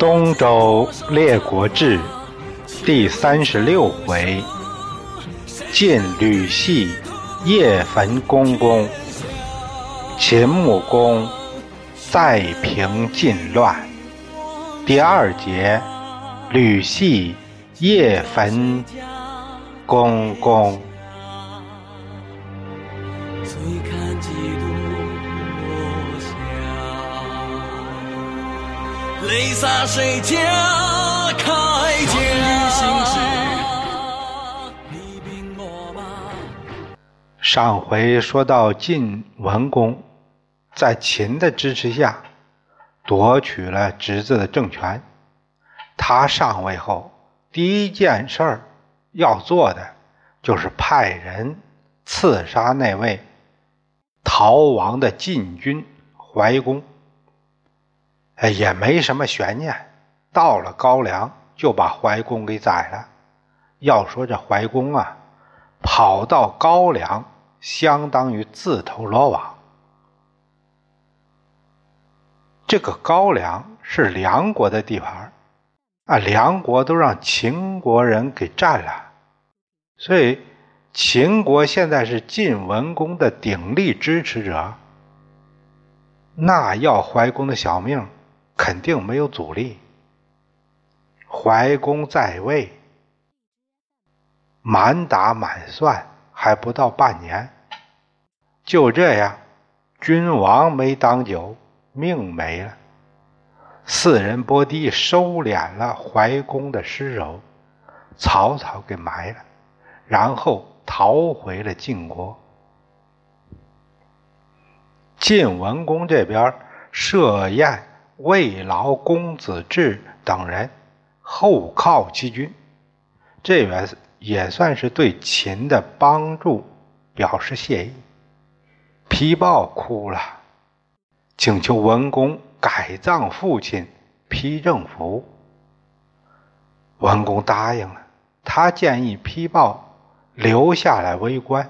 东周列国志第三十六回：晋吕系夜焚公公，秦穆公再平晋乱。第二节：吕系夜焚公公。泪洒谁家铠甲？上回说到晋文公在秦的支持下夺取了侄子的政权，他上位后第一件事儿要做的就是派人刺杀那位逃亡的晋军怀公。哎，也没什么悬念，到了高梁就把怀公给宰了。要说这怀公啊，跑到高梁，相当于自投罗网。这个高梁是梁国的地盘，啊，梁国都让秦国人给占了，所以秦国现在是晋文公的鼎力支持者，那要怀公的小命。肯定没有阻力。怀公在位，满打满算还不到半年，就这样，君王没当久，命没了。四人伯狄收敛了怀公的尸首，草草给埋了，然后逃回了晋国。晋文公这边设宴。慰劳公子至等人后靠其军，这也也算是对秦的帮助表示谢意。皮豹哭了，请求文公改葬父亲皮正福。文公答应了，他建议皮豹留下来为官。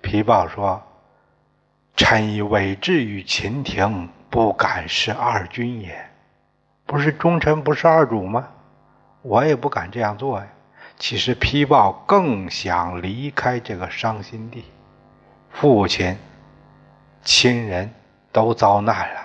皮豹说：“臣以委之于秦庭。”不敢是二君也，不是忠臣不是二主吗？我也不敢这样做呀。其实皮豹更想离开这个伤心地，父亲、亲人都遭难了，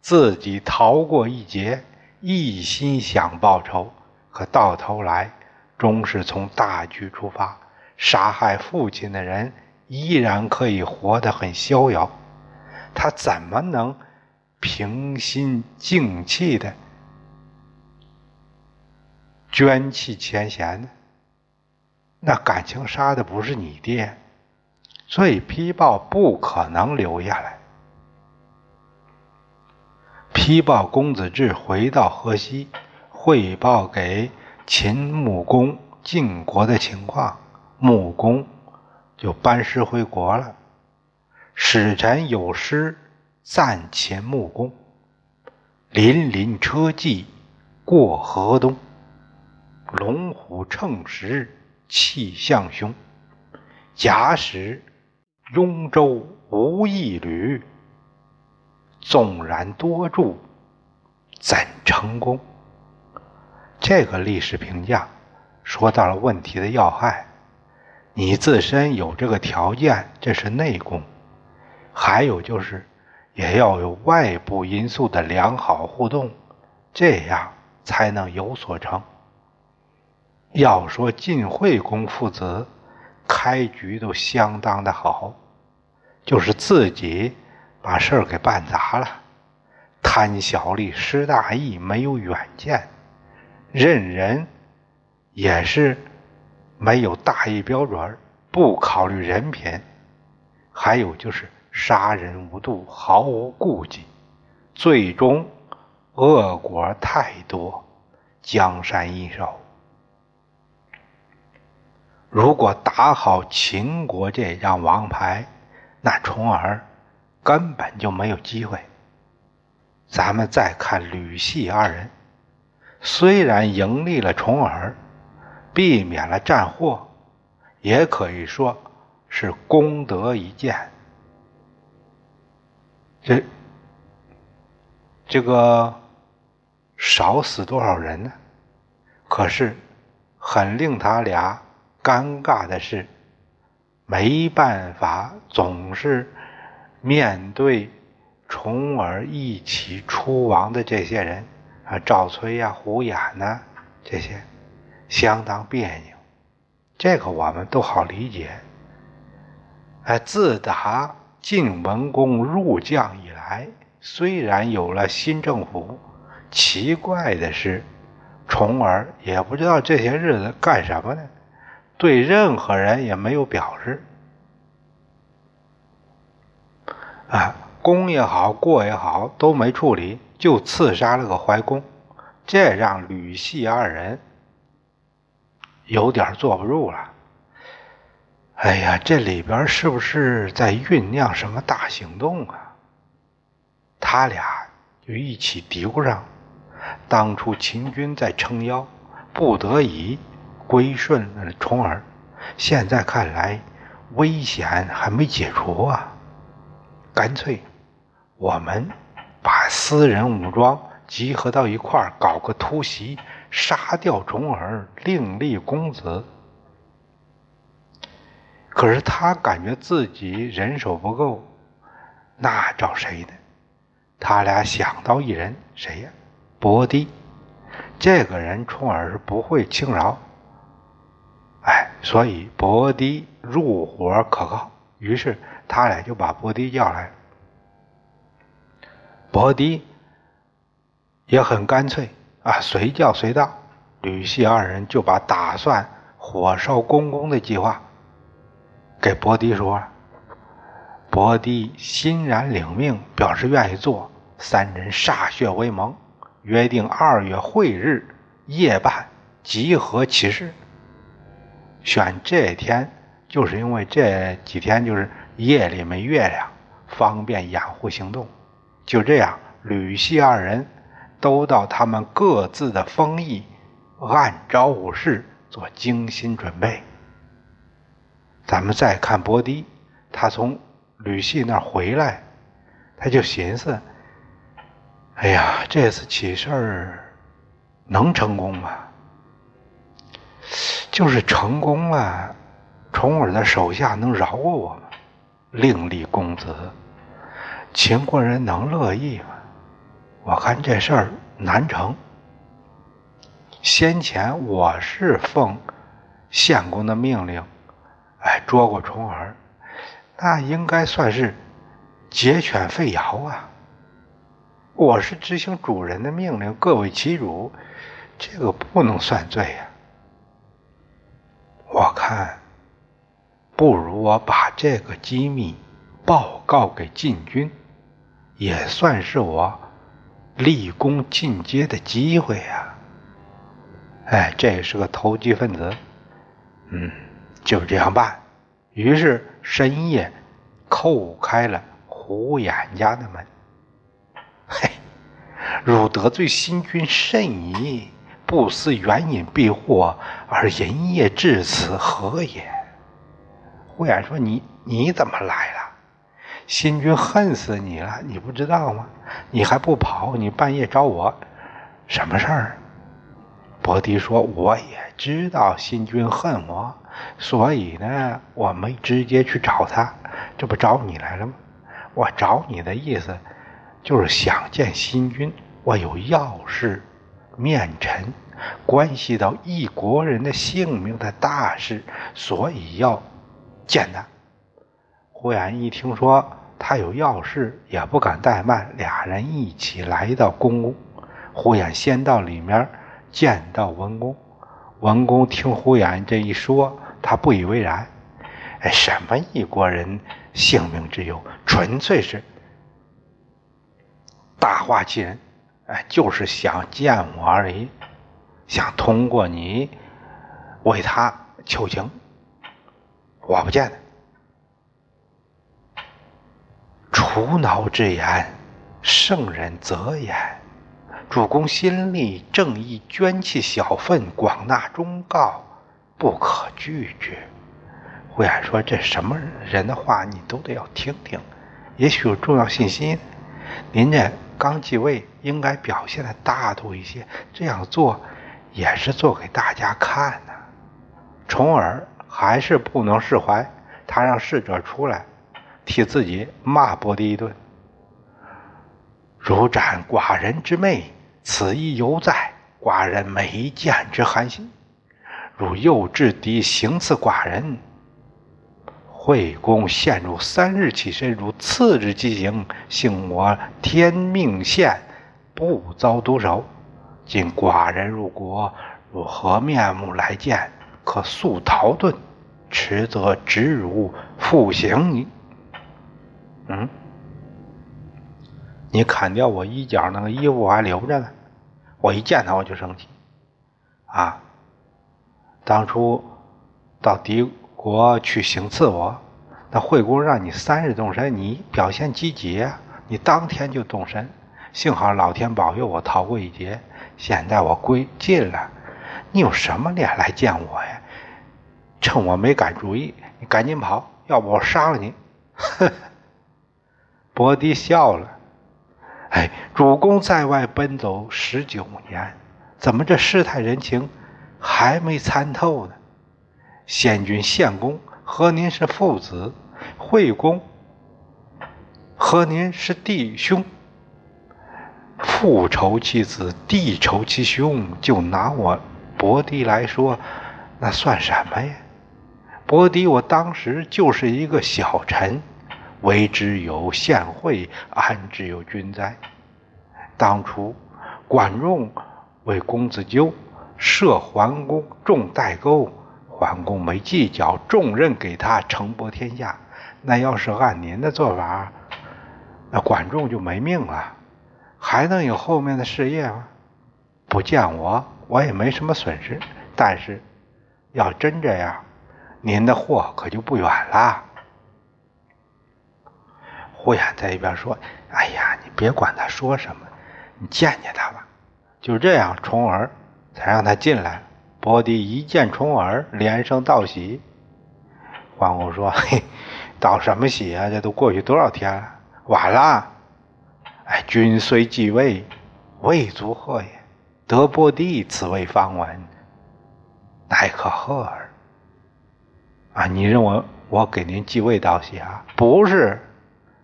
自己逃过一劫，一心想报仇，可到头来终是从大局出发，杀害父亲的人依然可以活得很逍遥，他怎么能？平心静气的捐弃前嫌呢？那感情杀的不是你爹，所以批报不可能留下来。批报公子至回到河西，汇报给秦穆公晋国的情况，穆公就班师回国了。使臣有诗。赞秦穆公，辚辚车骑过河东，龙虎乘时气象凶。假使雍州无一旅，纵然多助，怎成功？这个历史评价说到了问题的要害。你自身有这个条件，这是内功；还有就是。也要有外部因素的良好互动，这样才能有所成。要说晋惠公父子开局都相当的好，就是自己把事儿给办砸了，贪小利失大义，没有远见，认人也是没有大义标准，不考虑人品，还有就是。杀人无度，毫无顾忌，最终恶果太多，江山易手。如果打好秦国这张王牌，那重耳根本就没有机会。咱们再看吕系二人，虽然迎立了重耳，避免了战祸，也可以说是功德一件。这这个少死多少人呢？可是，很令他俩尴尬的是，没办法，总是面对重耳一起出亡的这些人啊，赵崔呀、胡衍呐，这些相当别扭。这个我们都好理解。哎，自打晋文公入将以来，虽然有了新政府。奇怪的是，重耳也不知道这些日子干什么呢，对任何人也没有表示。啊，功也好，过也好，都没处理，就刺杀了个怀公，这让吕系二人有点坐不住了。哎呀，这里边是不是在酝酿什么大行动啊？他俩就一起嘀咕上。当初秦军在撑腰，不得已归顺了重耳。现在看来，危险还没解除啊！干脆我们把私人武装集合到一块，搞个突袭，杀掉重耳，另立公子。可是他感觉自己人手不够，那找谁呢？他俩想到一人，谁呀？伯迪，这个人充耳是不会轻饶，哎，所以伯迪入伙可靠。于是他俩就把伯迪叫来。伯迪也很干脆啊，随叫随到。吕系二人就把打算火烧公公的计划给伯迪说。伯迪欣然领命，表示愿意做。三人歃血为盟。约定二月会日夜半集合起事。选这天，就是因为这几天就是夜里没月亮，方便掩护行动。就这样，吕西二人都到他们各自的封邑，按招武士做精心准备。咱们再看伯迪，他从吕系那儿回来，他就寻思。哎呀，这次起事儿能成功吗？就是成功了，重耳的手下能饶过我吗？另立公子，秦国人能乐意吗？我看这事儿难成。先前我是奉献公的命令，哎，捉过虫儿，那应该算是劫犬废窑啊。我是执行主人的命令，各为其主，这个不能算罪呀。我看，不如我把这个机密报告给禁军，也算是我立功进阶的机会呀。哎，这也是个投机分子，嗯，就这样办。于是深夜叩开了胡眼家的门。嘿，汝得罪新君甚矣，不思援引避祸，而营夜至此，何也？胡眼说：“你你怎么来了？新君恨死你了，你不知道吗？你还不跑？你半夜找我，什么事儿？”伯迪说：“我也知道新君恨我，所以呢，我没直接去找他，这不找你来了吗？我找你的意思。”就是想见新君，我有要事面陈，关系到一国人的性命的大事，所以要见他。胡眼一听说他有要事，也不敢怠慢，俩人一起来到公屋。胡眼先到里面见到文公，文公听胡眼这一说，他不以为然。哎，什么一国人性命之忧，纯粹是。大话欺人，哎，就是想见我而已，想通过你为他求情。我不见。除脑之言，圣人则言。主公心力正义，捐弃小份，广纳忠告，不可拒绝。胡言说：“这什么人的话，你都得要听听，也许有重要信息。您这。”刚继位，应该表现的大度一些，这样做也是做给大家看的。重耳还是不能释怀，他让侍者出来替自己骂伯迪一顿。如斩寡人之妹，此意犹在，寡人没见之寒心。如又置敌行刺寡人，惠公陷入三日起身，如次日即行，幸我天命现，不遭毒手。今寡人入国，如何面目来见？可速逃遁，迟则直如复刑矣。嗯。你砍掉我衣角那个衣服我还留着呢，我一见他我就生气，啊！当初到敌国去行刺我，那惠公让你三日动身，你表现积极，你当天就动身，幸好老天保佑我逃过一劫。现在我归晋了，你有什么脸来见我呀？趁我没改主意，你赶紧跑，要不我杀了你！呵呵，伯迪笑了。哎，主公在外奔走十九年，怎么这世态人情还没参透呢？先君献公和您是父子，惠公和您是弟兄。父仇其子，弟仇其兄。就拿我伯迪来说，那算什么呀？伯迪，我当时就是一个小臣。为之有献惠，安之有君哉？当初管仲为公子纠设桓公重代沟，桓公没计较，重任给他承伯天下。那要是按您的做法，那管仲就没命了，还能有后面的事业吗？不见我，我也没什么损失。但是要真这样，您的祸可就不远了。胡衍在一边说：“哎呀，你别管他说什么，你见见他吧。”就这样，重耳才让他进来。伯迪一见重耳，连声道喜。桓公说：“嘿，道什么喜啊？这都过去多少天了？晚了。哎，君虽继位，未足贺也。得伯迪，此谓方闻，乃可贺耳。啊，你认为我给您继位道喜啊？不是。”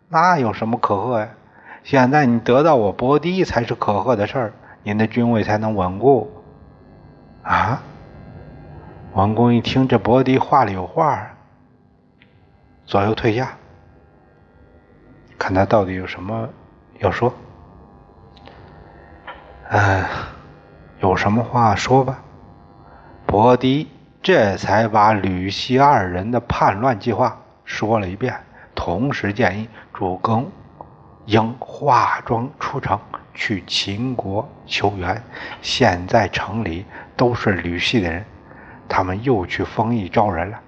那有什么可贺呀？现在你得到我伯弟才是可贺的事儿，您的君位才能稳固。啊！王公一听这伯弟话里有话，左右退下，看他到底有什么要说。嗯，有什么话说吧。伯迪这才把吕西二人的叛乱计划说了一遍。同时建议主公应化妆出城去秦国求援。现在城里都是吕系的人，他们又去丰邑招人了。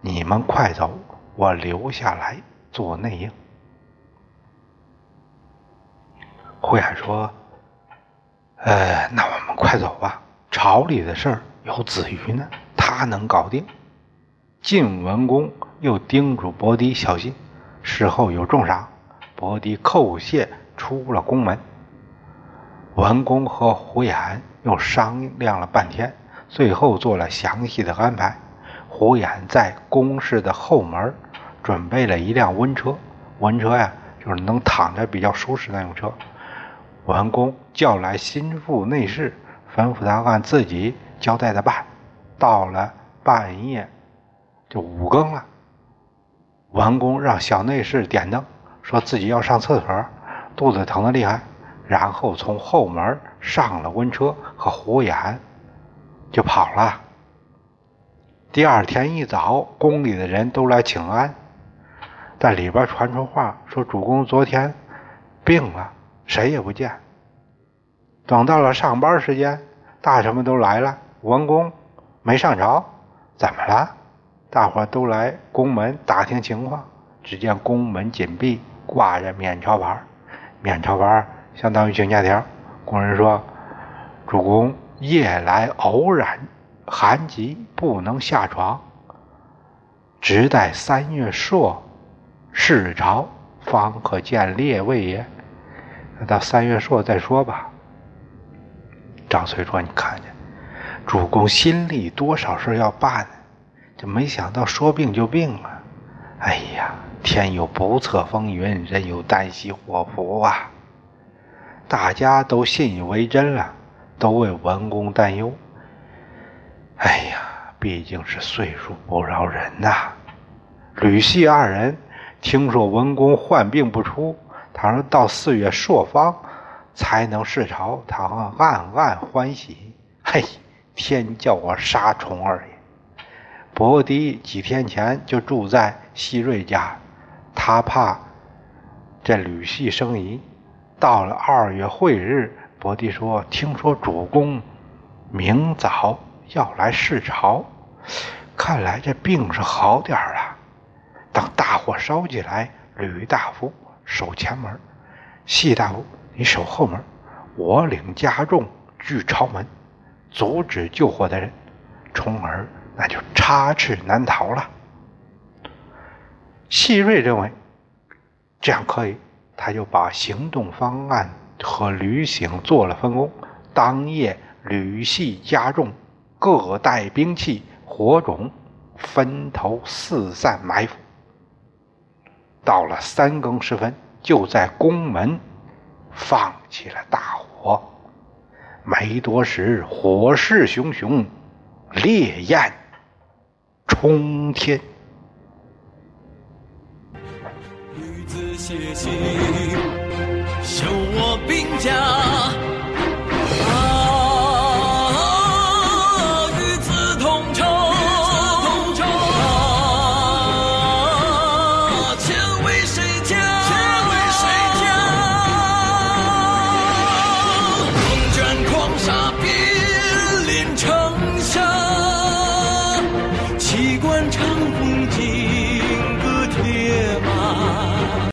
你们快走，我留下来做内应。胡衍说：“呃，那我们快走吧。朝里的事儿有子瑜呢，他能搞定。”晋文公。又叮嘱伯迪小心，事后有重赏。伯迪叩谢出了宫门。文公和胡衍又商量了半天，最后做了详细的安排。胡衍在宫室的后门准备了一辆温车，温车呀，就是能躺着比较舒适那种车。文公叫来心腹内侍，吩咐他按自己交代的办。到了半夜，就五更了。文公让小内侍点灯，说自己要上厕所，肚子疼得厉害，然后从后门上了温车，和胡衍就跑了。第二天一早，宫里的人都来请安，在里边传出话，说主公昨天病了，谁也不见。等到了上班时间，大臣们都来了，文公没上朝，怎么了？大伙都来宫门打听情况，只见宫门紧闭，挂着免朝牌。免朝牌相当于请假条。工人说：“主公夜来偶然寒疾，不能下床，直待三月朔，视朝方可见列位也。”那到三月朔再说吧。张翠说：“你看见，主公心里多少事要办，这没想到说病就病了。哎呀，天有不测风云，人有旦夕祸福啊！大家都信以为真了，都为文公担忧。哎呀，毕竟是岁数不饶人呐。吕系二人听说文公患病不出，他说到四月朔方。”才能视朝，他暗暗欢喜。嘿，天叫我杀虫儿也！伯迪几天前就住在西瑞家，他怕这吕系生疑。到了二月会日，伯迪说：“听说主公明早要来视朝，看来这病是好点了。等大火烧起来，吕大夫守前门，系大夫。”你守后门，我领家众据朝门，阻止救火的人，从而那就插翅难逃了。细瑞认为这样可以，他就把行动方案和吕醒做了分工。当夜，吕系加重各带兵器、火种，分头四散埋伏。到了三更时分，就在宫门。放起了大火，没多时，火势熊熊，烈焰冲天。女子写信，修我兵家。